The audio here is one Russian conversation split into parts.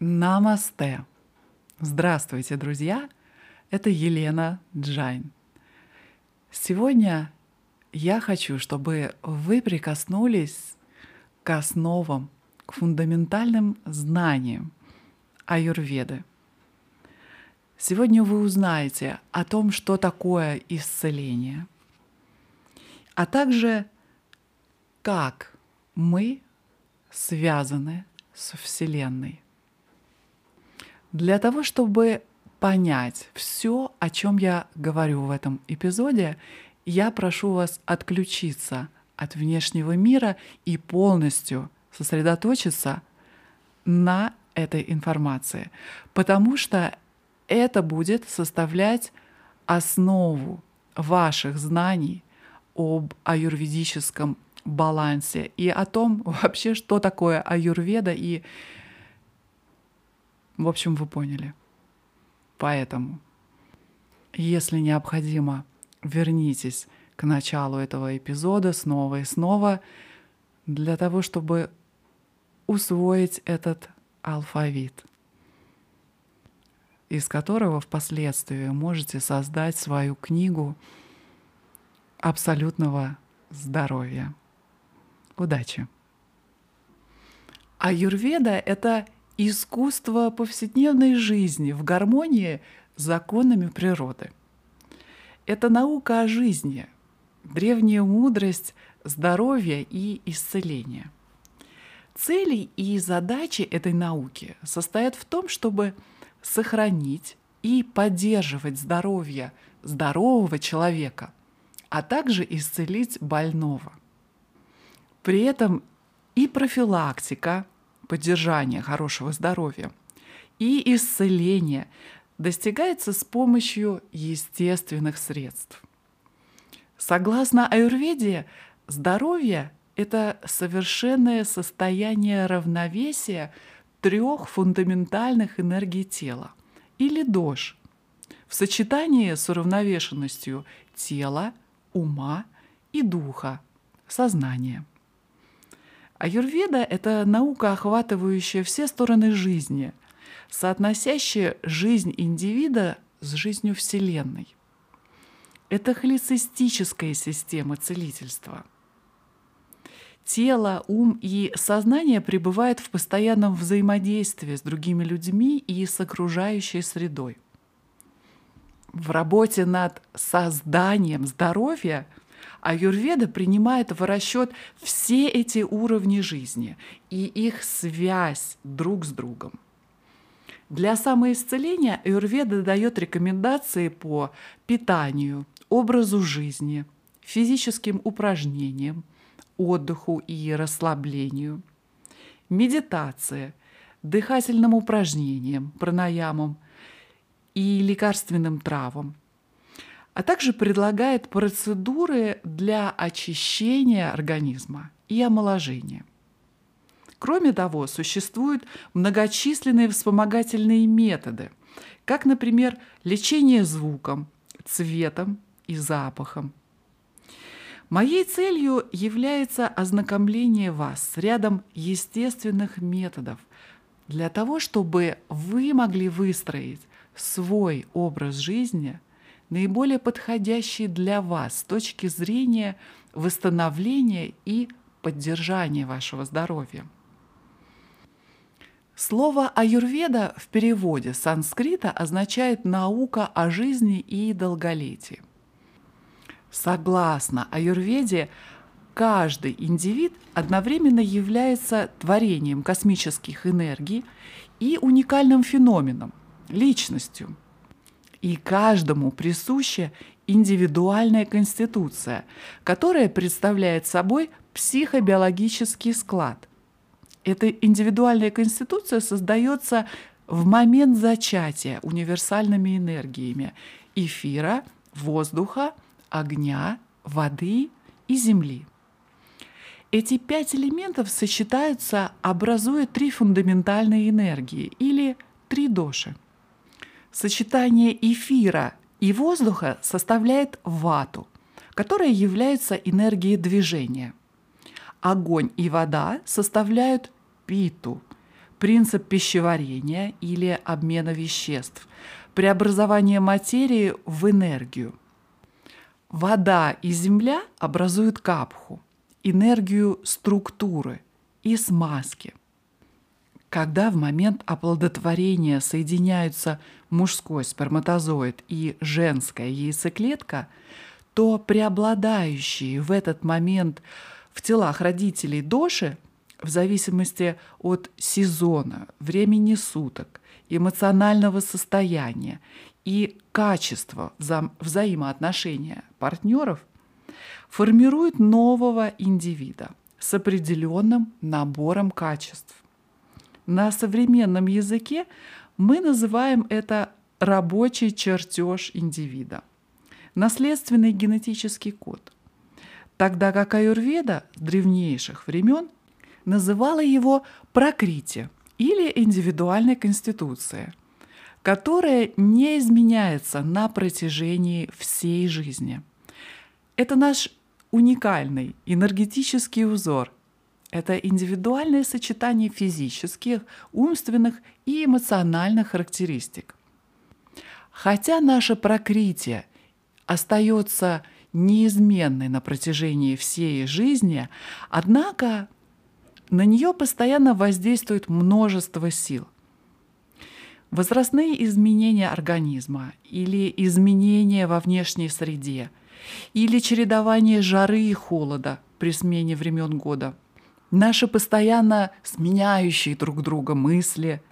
Намасте! Здравствуйте, друзья! Это Елена Джайн. Сегодня я хочу, чтобы вы прикоснулись к основам, к фундаментальным знаниям аюрведы. Сегодня вы узнаете о том, что такое исцеление, а также как мы связаны с Вселенной. Для того, чтобы понять все, о чем я говорю в этом эпизоде, я прошу вас отключиться от внешнего мира и полностью сосредоточиться на этой информации, потому что это будет составлять основу ваших знаний об аюрведическом балансе и о том вообще, что такое аюрведа и в общем, вы поняли. Поэтому, если необходимо, вернитесь к началу этого эпизода снова и снова для того, чтобы усвоить этот алфавит, из которого впоследствии можете создать свою книгу абсолютного здоровья. Удачи! Аюрведа — это искусство повседневной жизни в гармонии с законами природы. Это наука о жизни, древняя мудрость здоровья и исцеления. Цели и задачи этой науки состоят в том, чтобы сохранить и поддерживать здоровье здорового человека, а также исцелить больного. При этом и профилактика – поддержания хорошего здоровья и исцеления достигается с помощью естественных средств. Согласно аюрведе, здоровье – это совершенное состояние равновесия трех фундаментальных энергий тела или дож в сочетании с уравновешенностью тела, ума и духа, сознания – Аюрведа — это наука, охватывающая все стороны жизни, соотносящая жизнь индивида с жизнью Вселенной. Это холицистическая система целительства. Тело, ум и сознание пребывают в постоянном взаимодействии с другими людьми и с окружающей средой. В работе над созданием здоровья – Аюрведа принимает в расчет все эти уровни жизни и их связь друг с другом. Для самоисцеления Аюрведа дает рекомендации по питанию, образу жизни, физическим упражнениям, отдыху и расслаблению, медитации, дыхательным упражнениям, пранаямам и лекарственным травам – а также предлагает процедуры для очищения организма и омоложения. Кроме того, существуют многочисленные вспомогательные методы, как, например, лечение звуком, цветом и запахом. Моей целью является ознакомление вас с рядом естественных методов для того, чтобы вы могли выстроить свой образ жизни – наиболее подходящий для вас с точки зрения восстановления и поддержания вашего здоровья. Слово аюрведа в переводе с санскрита означает «наука о жизни и долголетии». Согласно аюрведе, каждый индивид одновременно является творением космических энергий и уникальным феноменом, личностью – и каждому присуща индивидуальная конституция, которая представляет собой психобиологический склад. Эта индивидуальная конституция создается в момент зачатия универсальными энергиями эфира, воздуха, огня, воды и земли. Эти пять элементов сочетаются, образуя три фундаментальные энергии или три доши – Сочетание эфира и воздуха составляет вату, которая является энергией движения. Огонь и вода составляют питу, принцип пищеварения или обмена веществ, преобразование материи в энергию. Вода и земля образуют капху, энергию структуры и смазки. Когда в момент оплодотворения соединяются мужской сперматозоид и женская яйцеклетка, то преобладающие в этот момент в телах родителей доши в зависимости от сезона, времени суток, эмоционального состояния и качества вза взаимоотношения партнеров формируют нового индивида с определенным набором качеств. На современном языке мы называем это рабочий чертеж индивида, наследственный генетический код, тогда как аюрведа древнейших времен называла его прокрити или индивидуальной конституцией, которая не изменяется на протяжении всей жизни. Это наш уникальный энергетический узор – это индивидуальное сочетание физических, умственных и эмоциональных характеристик. Хотя наше прокрытие остается неизменной на протяжении всей жизни, однако на нее постоянно воздействует множество сил. Возрастные изменения организма или изменения во внешней среде, или чередование жары и холода при смене времен года – Наши постоянно сменяющие друг друга мысли,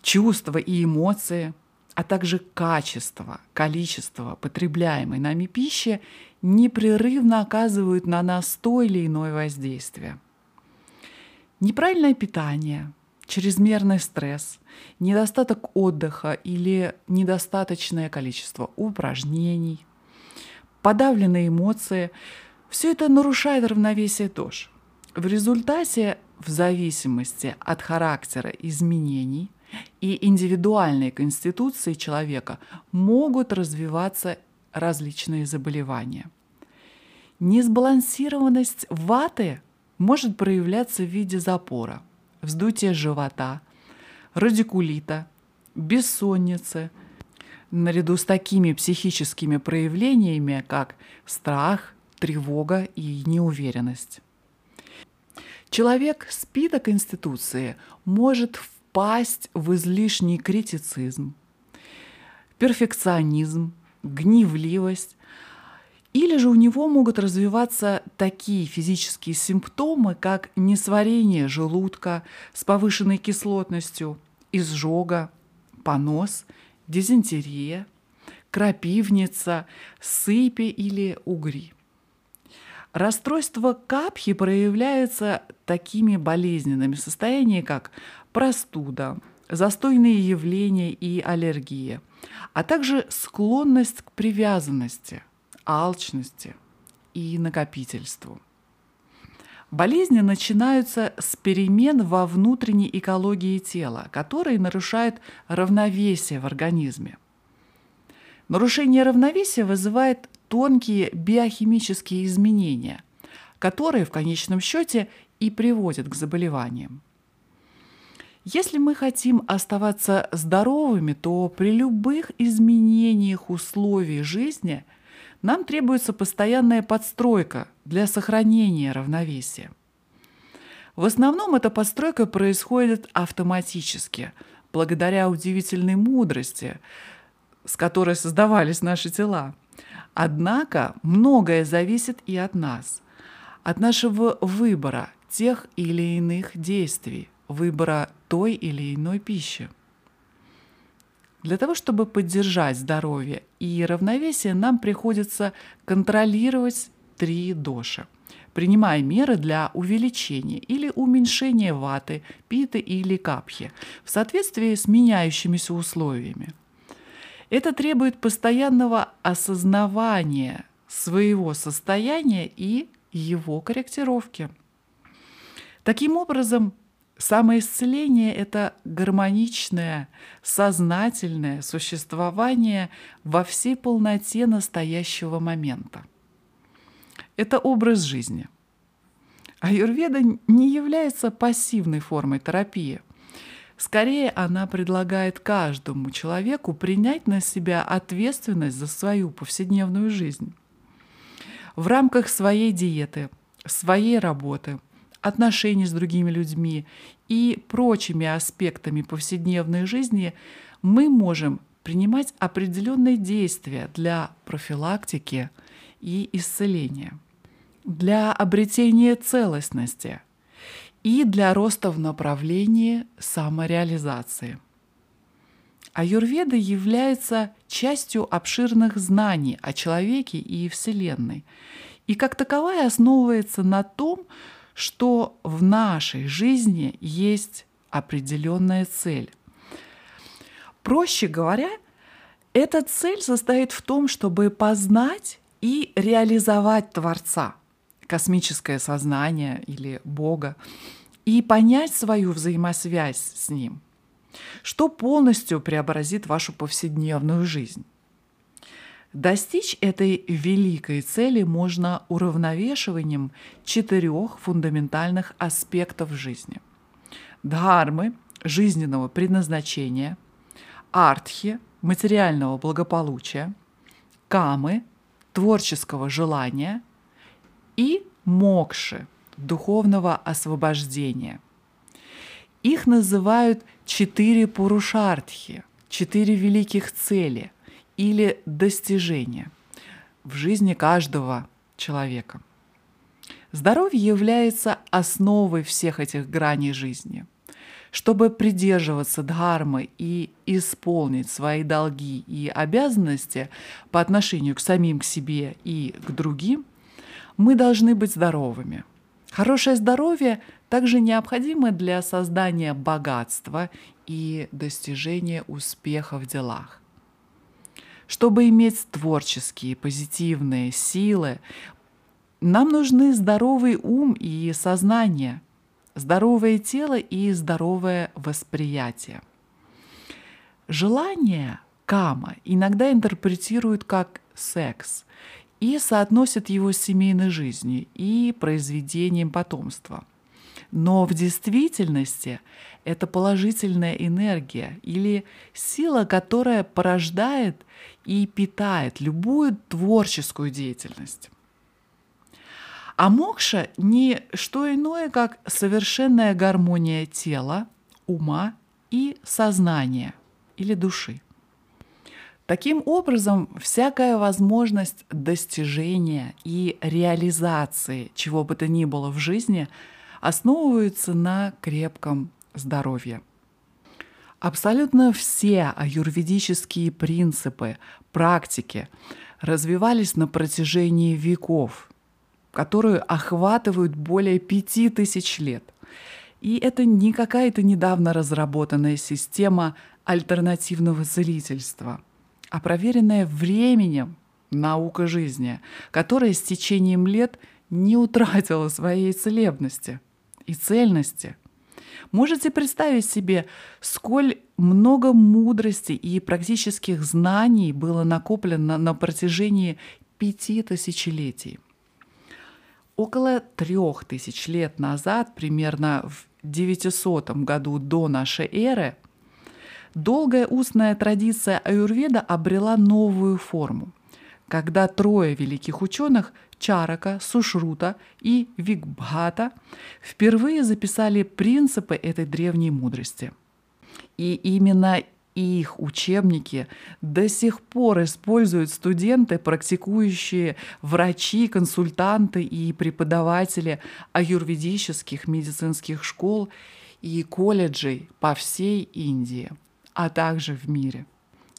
чувства и эмоции, а также качество, количество потребляемой нами пищи непрерывно оказывают на нас то или иное воздействие. Неправильное питание, чрезмерный стресс, недостаток отдыха или недостаточное количество упражнений, подавленные эмоции – все это нарушает равновесие ТОЖ – в результате, в зависимости от характера изменений и индивидуальной конституции человека, могут развиваться различные заболевания. Несбалансированность ваты может проявляться в виде запора, вздутия живота, радикулита, бессонницы, наряду с такими психическими проявлениями, как страх, тревога и неуверенность. Человек с конституции может впасть в излишний критицизм, перфекционизм, гневливость, или же у него могут развиваться такие физические симптомы, как несварение желудка с повышенной кислотностью, изжога, понос, дизентерия, крапивница, сыпи или угри – Расстройство капхи проявляется такими болезненными состояниями, как простуда, застойные явления и аллергия, а также склонность к привязанности, алчности и накопительству. Болезни начинаются с перемен во внутренней экологии тела, которые нарушают равновесие в организме. Нарушение равновесия вызывает тонкие биохимические изменения, которые в конечном счете и приводят к заболеваниям. Если мы хотим оставаться здоровыми, то при любых изменениях условий жизни нам требуется постоянная подстройка для сохранения равновесия. В основном эта подстройка происходит автоматически, благодаря удивительной мудрости, с которой создавались наши тела. Однако многое зависит и от нас, от нашего выбора тех или иных действий, выбора той или иной пищи. Для того, чтобы поддержать здоровье и равновесие, нам приходится контролировать три доши, принимая меры для увеличения или уменьшения ваты, питы или капхи в соответствии с меняющимися условиями – это требует постоянного осознавания своего состояния и его корректировки. Таким образом, самоисцеление – это гармоничное, сознательное существование во всей полноте настоящего момента. Это образ жизни. Аюрведа не является пассивной формой терапии – Скорее, она предлагает каждому человеку принять на себя ответственность за свою повседневную жизнь. В рамках своей диеты, своей работы, отношений с другими людьми и прочими аспектами повседневной жизни мы можем принимать определенные действия для профилактики и исцеления, для обретения целостности и для роста в направлении самореализации. Аюрведа является частью обширных знаний о человеке и Вселенной, и как таковая основывается на том, что в нашей жизни есть определенная цель. Проще говоря, эта цель состоит в том, чтобы познать и реализовать Творца, космическое сознание или Бога, и понять свою взаимосвязь с Ним, что полностью преобразит вашу повседневную жизнь. Достичь этой великой цели можно уравновешиванием четырех фундаментальных аспектов жизни. Дхармы – жизненного предназначения, артхи – материального благополучия, камы – творческого желания и мокши – духовного освобождения. Их называют четыре пурушартхи, четыре великих цели – или достижения в жизни каждого человека. Здоровье является основой всех этих граней жизни. Чтобы придерживаться дхармы и исполнить свои долги и обязанности по отношению к самим к себе и к другим, мы должны быть здоровыми. Хорошее здоровье также необходимо для создания богатства и достижения успеха в делах. Чтобы иметь творческие, позитивные силы, нам нужны здоровый ум и сознание, здоровое тело и здоровое восприятие. Желание кама иногда интерпретируют как секс и соотносят его с семейной жизнью и произведением потомства. Но в действительности это положительная энергия или сила, которая порождает и питает любую творческую деятельность. А мокша – не что иное, как совершенная гармония тела, ума и сознания или души. Таким образом, всякая возможность достижения и реализации чего бы то ни было в жизни основывается на крепком здоровье. Абсолютно все аюрведические принципы, практики развивались на протяжении веков, которые охватывают более пяти тысяч лет. И это не какая-то недавно разработанная система альтернативного целительства, а проверенная временем наука жизни, которая с течением лет не утратила своей целебности и цельности – Можете представить себе, сколь много мудрости и практических знаний было накоплено на протяжении пяти тысячелетий. Около трех тысяч лет назад, примерно в 900 году до нашей эры, долгая устная традиция аюрведа обрела новую форму, когда трое великих ученых Чарака, Сушрута и Вигбхата впервые записали принципы этой древней мудрости. И именно их учебники до сих пор используют студенты, практикующие врачи, консультанты и преподаватели аюрведических медицинских школ и колледжей по всей Индии, а также в мире.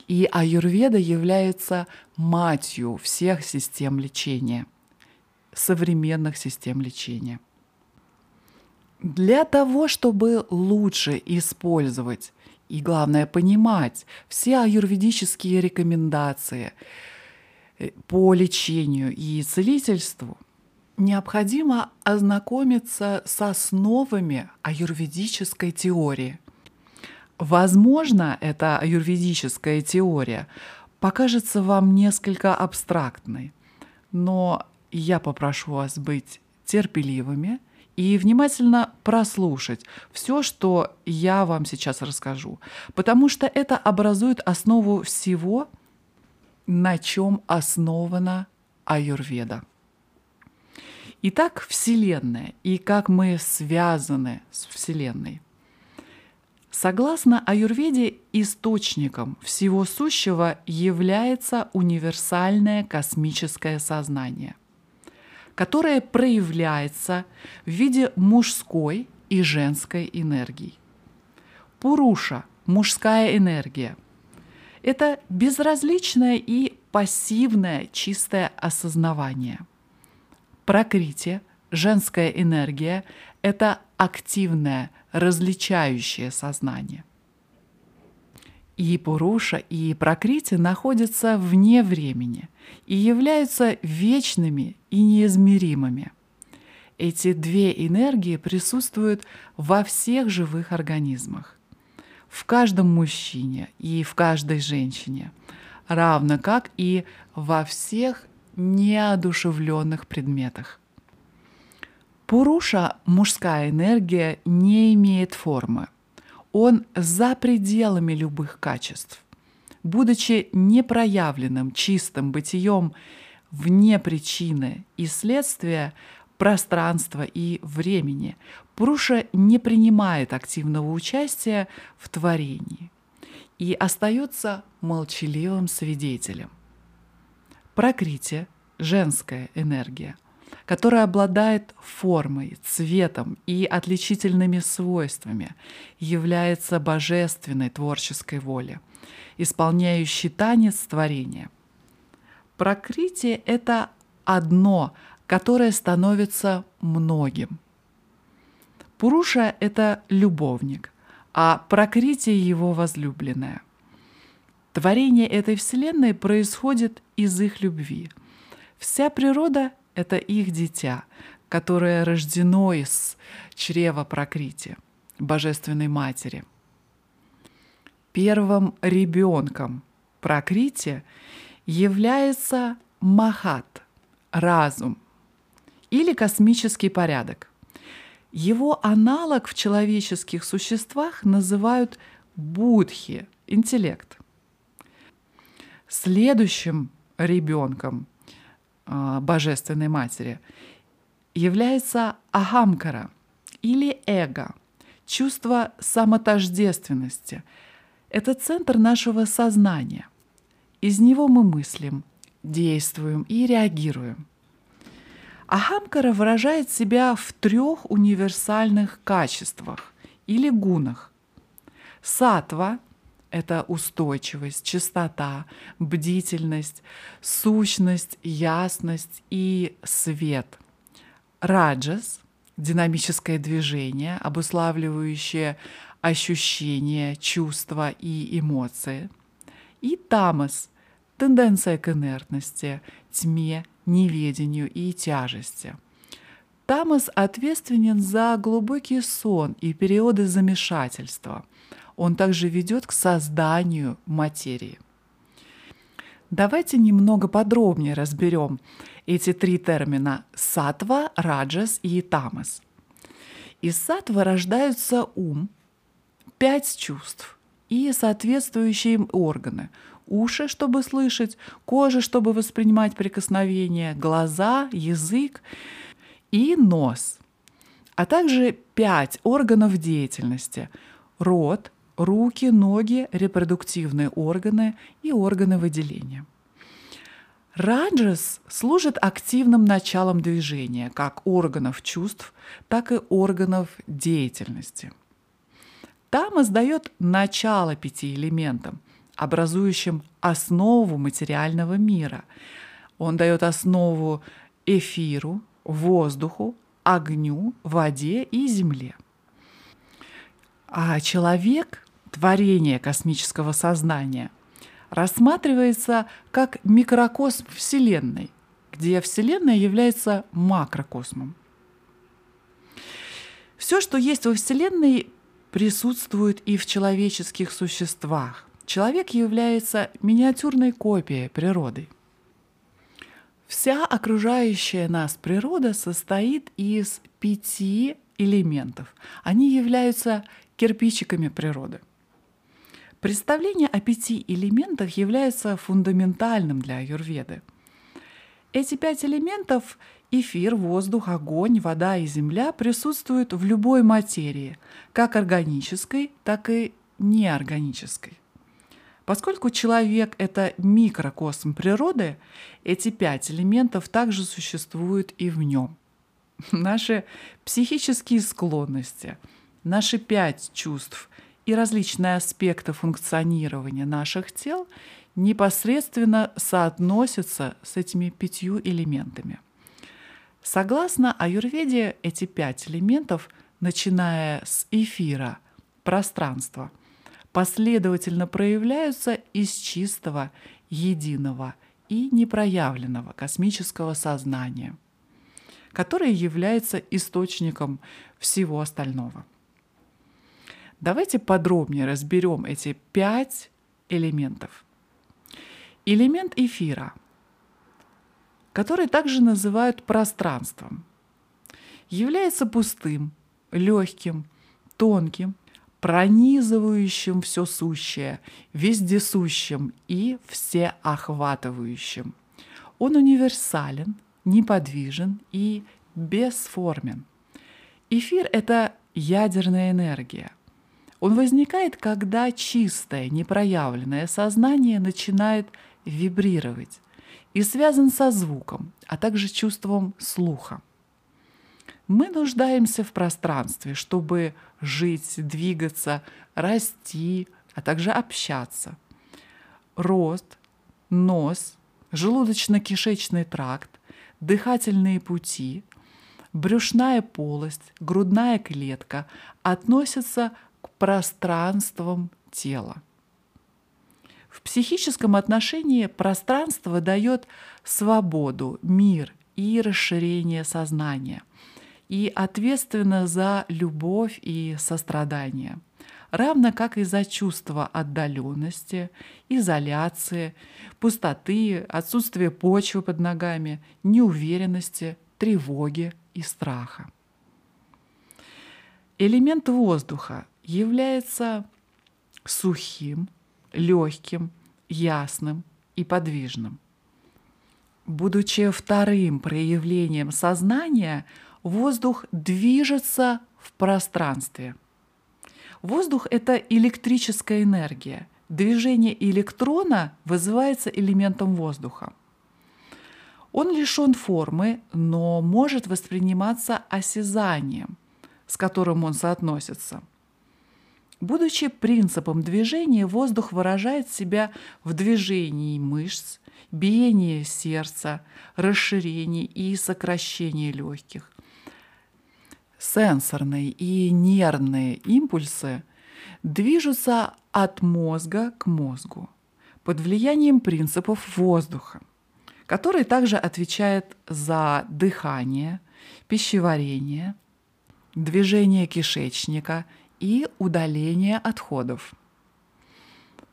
И аюрведа является матью всех систем лечения – современных систем лечения. Для того, чтобы лучше использовать и, главное, понимать все аюрведические рекомендации э, по лечению и целительству, необходимо ознакомиться с основами аюрведической теории. Возможно, эта аюрведическая теория покажется вам несколько абстрактной, но я попрошу вас быть терпеливыми и внимательно прослушать все, что я вам сейчас расскажу, потому что это образует основу всего, на чем основана аюрведа. Итак, Вселенная и как мы связаны с Вселенной. Согласно аюрведе, источником всего сущего является универсальное космическое сознание которое проявляется в виде мужской и женской энергии. Пуруша – мужская энергия. Это безразличное и пассивное чистое осознавание. Прокрытие – женская энергия – это активное, различающее сознание. И Пуруша, и Прокрити находятся вне времени и являются вечными и неизмеримыми. Эти две энергии присутствуют во всех живых организмах, в каждом мужчине и в каждой женщине, равно как и во всех неодушевленных предметах. Пуруша, мужская энергия, не имеет формы. Он за пределами любых качеств. Будучи непроявленным, чистым бытием вне причины и следствия, пространства и времени, Пруша не принимает активного участия в творении и остается молчаливым свидетелем. Прокрытие – женская энергия, которая обладает формой, цветом и отличительными свойствами, является божественной творческой волей, исполняющей танец творения – Прокрытие — это одно, которое становится многим. Пуруша — это любовник, а прокрытие — его возлюбленное. Творение этой Вселенной происходит из их любви. Вся природа — это их дитя, которое рождено из чрева прокрытия, Божественной Матери. Первым ребенком прокрытия является махат – разум или космический порядок. Его аналог в человеческих существах называют будхи – интеллект. Следующим ребенком Божественной Матери является ахамкара или эго, чувство самотождественности. Это центр нашего сознания. Из него мы мыслим, действуем и реагируем. Ахамкара выражает себя в трех универсальных качествах или гунах. Сатва – это устойчивость, чистота, бдительность, сущность, ясность и свет. Раджас – динамическое движение, обуславливающее ощущения, чувства и эмоции. И тамас тенденция к инертности, тьме, неведению и тяжести. Тамас ответственен за глубокий сон и периоды замешательства. Он также ведет к созданию материи. Давайте немного подробнее разберем эти три термина – сатва, раджас и тамас. Из сатвы рождаются ум, пять чувств и соответствующие им органы – уши, чтобы слышать, кожа, чтобы воспринимать прикосновения, глаза, язык и нос, а также пять органов деятельности – рот, руки, ноги, репродуктивные органы и органы выделения. Раджас служит активным началом движения как органов чувств, так и органов деятельности. Тамас дает начало пяти элементам – образующим основу материального мира. Он дает основу эфиру, воздуху, огню, воде и земле. А человек, творение космического сознания, рассматривается как микрокосм Вселенной, где Вселенная является макрокосмом. Все, что есть во Вселенной, присутствует и в человеческих существах. Человек является миниатюрной копией природы. Вся окружающая нас природа состоит из пяти элементов. Они являются кирпичиками природы. Представление о пяти элементах является фундаментальным для аюрведы. Эти пять элементов – эфир, воздух, огонь, вода и земля – присутствуют в любой материи, как органической, так и неорганической. Поскольку человек – это микрокосм природы, эти пять элементов также существуют и в нем. Наши психические склонности, наши пять чувств и различные аспекты функционирования наших тел непосредственно соотносятся с этими пятью элементами. Согласно аюрведе, эти пять элементов, начиная с эфира, пространства – последовательно проявляются из чистого, единого и непроявленного космического сознания, которое является источником всего остального. Давайте подробнее разберем эти пять элементов. Элемент эфира, который также называют пространством, является пустым, легким, тонким пронизывающим все сущее, вездесущим и всеохватывающим. Он универсален, неподвижен и бесформен. Эфир — это ядерная энергия. Он возникает, когда чистое, непроявленное сознание начинает вибрировать и связан со звуком, а также чувством слуха. Мы нуждаемся в пространстве, чтобы жить, двигаться, расти, а также общаться. Рост, нос, желудочно-кишечный тракт, дыхательные пути, брюшная полость, грудная клетка относятся к пространствам тела. В психическом отношении пространство дает свободу, мир и расширение сознания – и ответственна за любовь и сострадание, равно как и за чувство отдаленности, изоляции, пустоты, отсутствия почвы под ногами, неуверенности, тревоги и страха. Элемент воздуха является сухим, легким, ясным и подвижным. Будучи вторым проявлением сознания, воздух движется в пространстве. Воздух — это электрическая энергия. Движение электрона вызывается элементом воздуха. Он лишен формы, но может восприниматься осязанием, с которым он соотносится. Будучи принципом движения, воздух выражает себя в движении мышц, биении сердца, расширении и сокращении легких, сенсорные и нервные импульсы движутся от мозга к мозгу под влиянием принципов воздуха, который также отвечает за дыхание, пищеварение, движение кишечника и удаление отходов.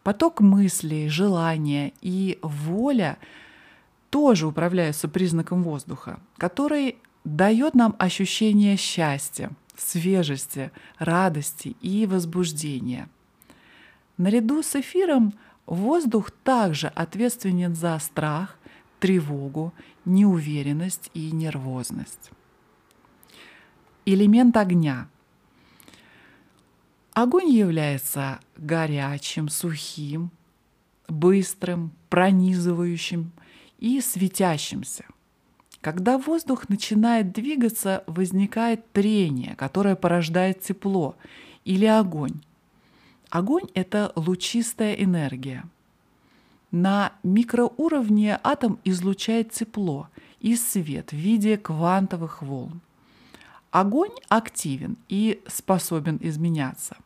Поток мыслей, желания и воля тоже управляются признаком воздуха, который дает нам ощущение счастья, свежести, радости и возбуждения. Наряду с эфиром воздух также ответственен за страх, тревогу, неуверенность и нервозность. Элемент огня. Огонь является горячим, сухим, быстрым, пронизывающим и светящимся – когда воздух начинает двигаться, возникает трение, которое порождает тепло или огонь. Огонь — это лучистая энергия. На микроуровне атом излучает тепло и свет в виде квантовых волн. Огонь активен и способен изменяться.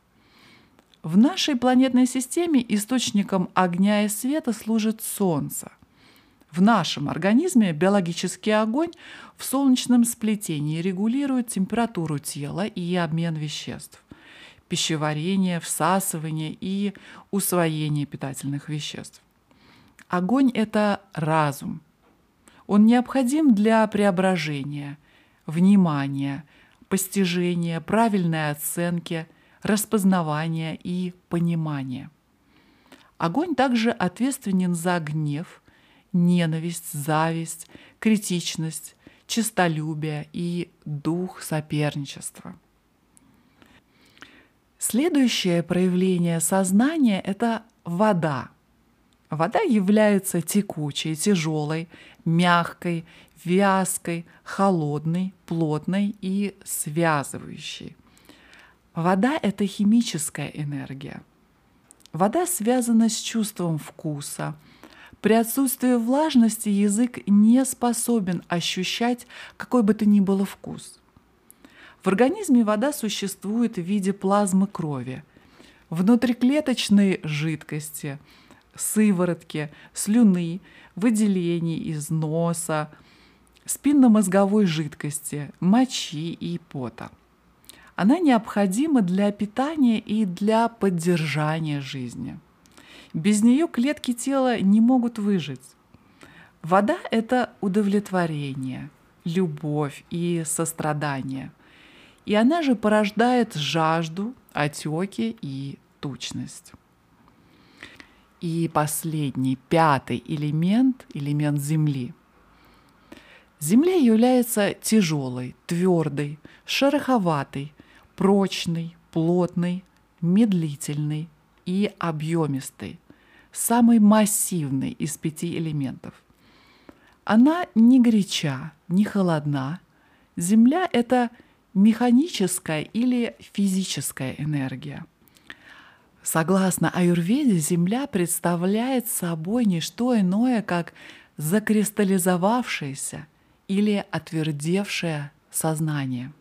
В нашей планетной системе источником огня и света служит Солнце – в нашем организме биологический огонь в солнечном сплетении регулирует температуру тела и обмен веществ, пищеварение, всасывание и усвоение питательных веществ. Огонь — это разум. Он необходим для преображения, внимания, постижения, правильной оценки, распознавания и понимания. Огонь также ответственен за гнев, ненависть, зависть, критичность, честолюбие и дух соперничества. Следующее проявление сознания – это вода. Вода является текучей, тяжелой, мягкой, вязкой, холодной, плотной и связывающей. Вода – это химическая энергия. Вода связана с чувством вкуса. При отсутствии влажности язык не способен ощущать какой бы то ни было вкус. В организме вода существует в виде плазмы крови, внутриклеточной жидкости, сыворотки, слюны, выделений из носа, спинномозговой жидкости, мочи и пота. Она необходима для питания и для поддержания жизни. Без нее клетки тела не могут выжить. Вода – это удовлетворение, любовь и сострадание – и она же порождает жажду, отеки и тучность. И последний, пятый элемент, элемент Земли. Земля является тяжелой, твердой, шероховатой, прочной, плотной, медлительной и объемистой, самой массивной из пяти элементов. Она не горяча, не холодна. Земля – это механическая или физическая энергия. Согласно аюрведе, Земля представляет собой не что иное, как закристаллизовавшееся или отвердевшее сознание.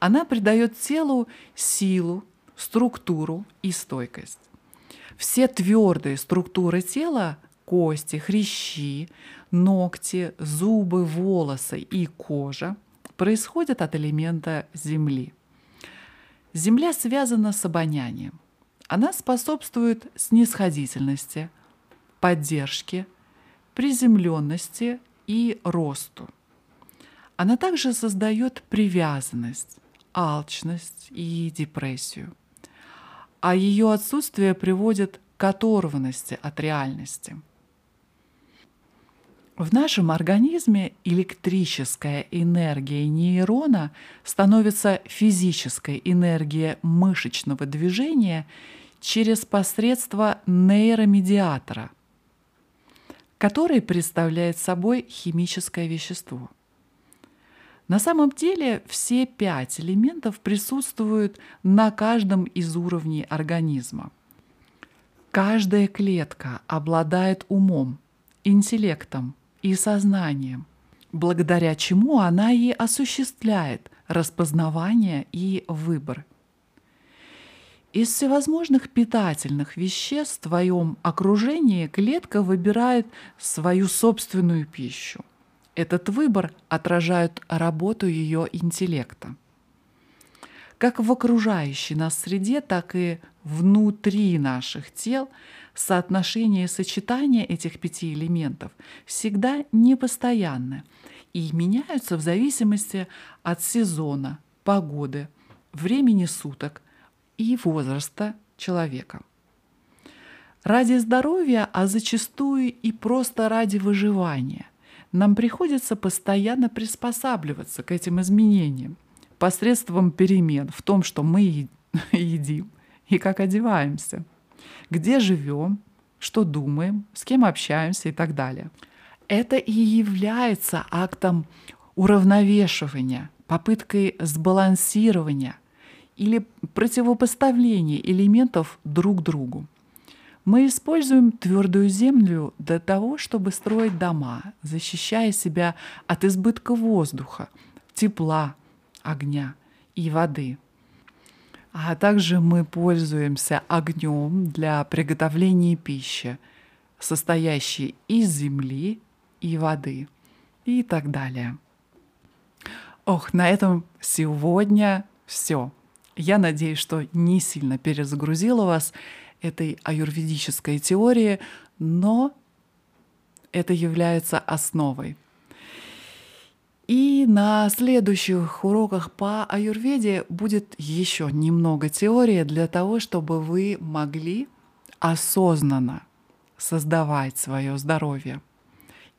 Она придает телу силу, структуру и стойкость. Все твердые структуры тела – кости, хрящи, ногти, зубы, волосы и кожа – происходят от элемента Земли. Земля связана с обонянием. Она способствует снисходительности, поддержке, приземленности и росту. Она также создает привязанность, алчность и депрессию. А ее отсутствие приводит к оторванности от реальности – в нашем организме электрическая энергия нейрона становится физической энергией мышечного движения через посредство нейромедиатора, который представляет собой химическое вещество. На самом деле все пять элементов присутствуют на каждом из уровней организма. Каждая клетка обладает умом, интеллектом, и сознанием, благодаря чему она и осуществляет распознавание и выбор. Из всевозможных питательных веществ в твоем окружении клетка выбирает свою собственную пищу. Этот выбор отражает работу ее интеллекта. Как в окружающей нас среде, так и внутри наших тел – соотношение и сочетание этих пяти элементов всегда непостоянны и меняются в зависимости от сезона, погоды, времени суток и возраста человека. Ради здоровья, а зачастую и просто ради выживания, нам приходится постоянно приспосабливаться к этим изменениям посредством перемен в том, что мы едим и как одеваемся – где живем, что думаем, с кем общаемся и так далее. Это и является актом уравновешивания, попыткой сбалансирования или противопоставления элементов друг другу. Мы используем твердую землю для того, чтобы строить дома, защищая себя от избытка воздуха, тепла, огня и воды – а также мы пользуемся огнем для приготовления пищи, состоящей из земли и воды и так далее. Ох, на этом сегодня все. Я надеюсь, что не сильно перезагрузила вас этой аюрведической теорией, но это является основой. И на следующих уроках по аюрведе будет еще немного теории для того, чтобы вы могли осознанно создавать свое здоровье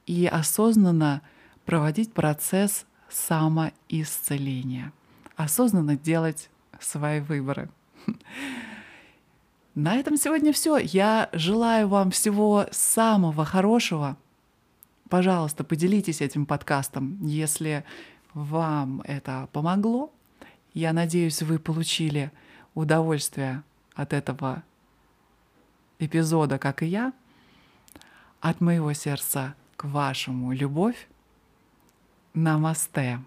и осознанно проводить процесс самоисцеления, осознанно делать свои выборы. На этом сегодня все. Я желаю вам всего самого хорошего. Пожалуйста, поделитесь этим подкастом, если вам это помогло. Я надеюсь, вы получили удовольствие от этого эпизода, как и я. От моего сердца к вашему любовь. Намасте.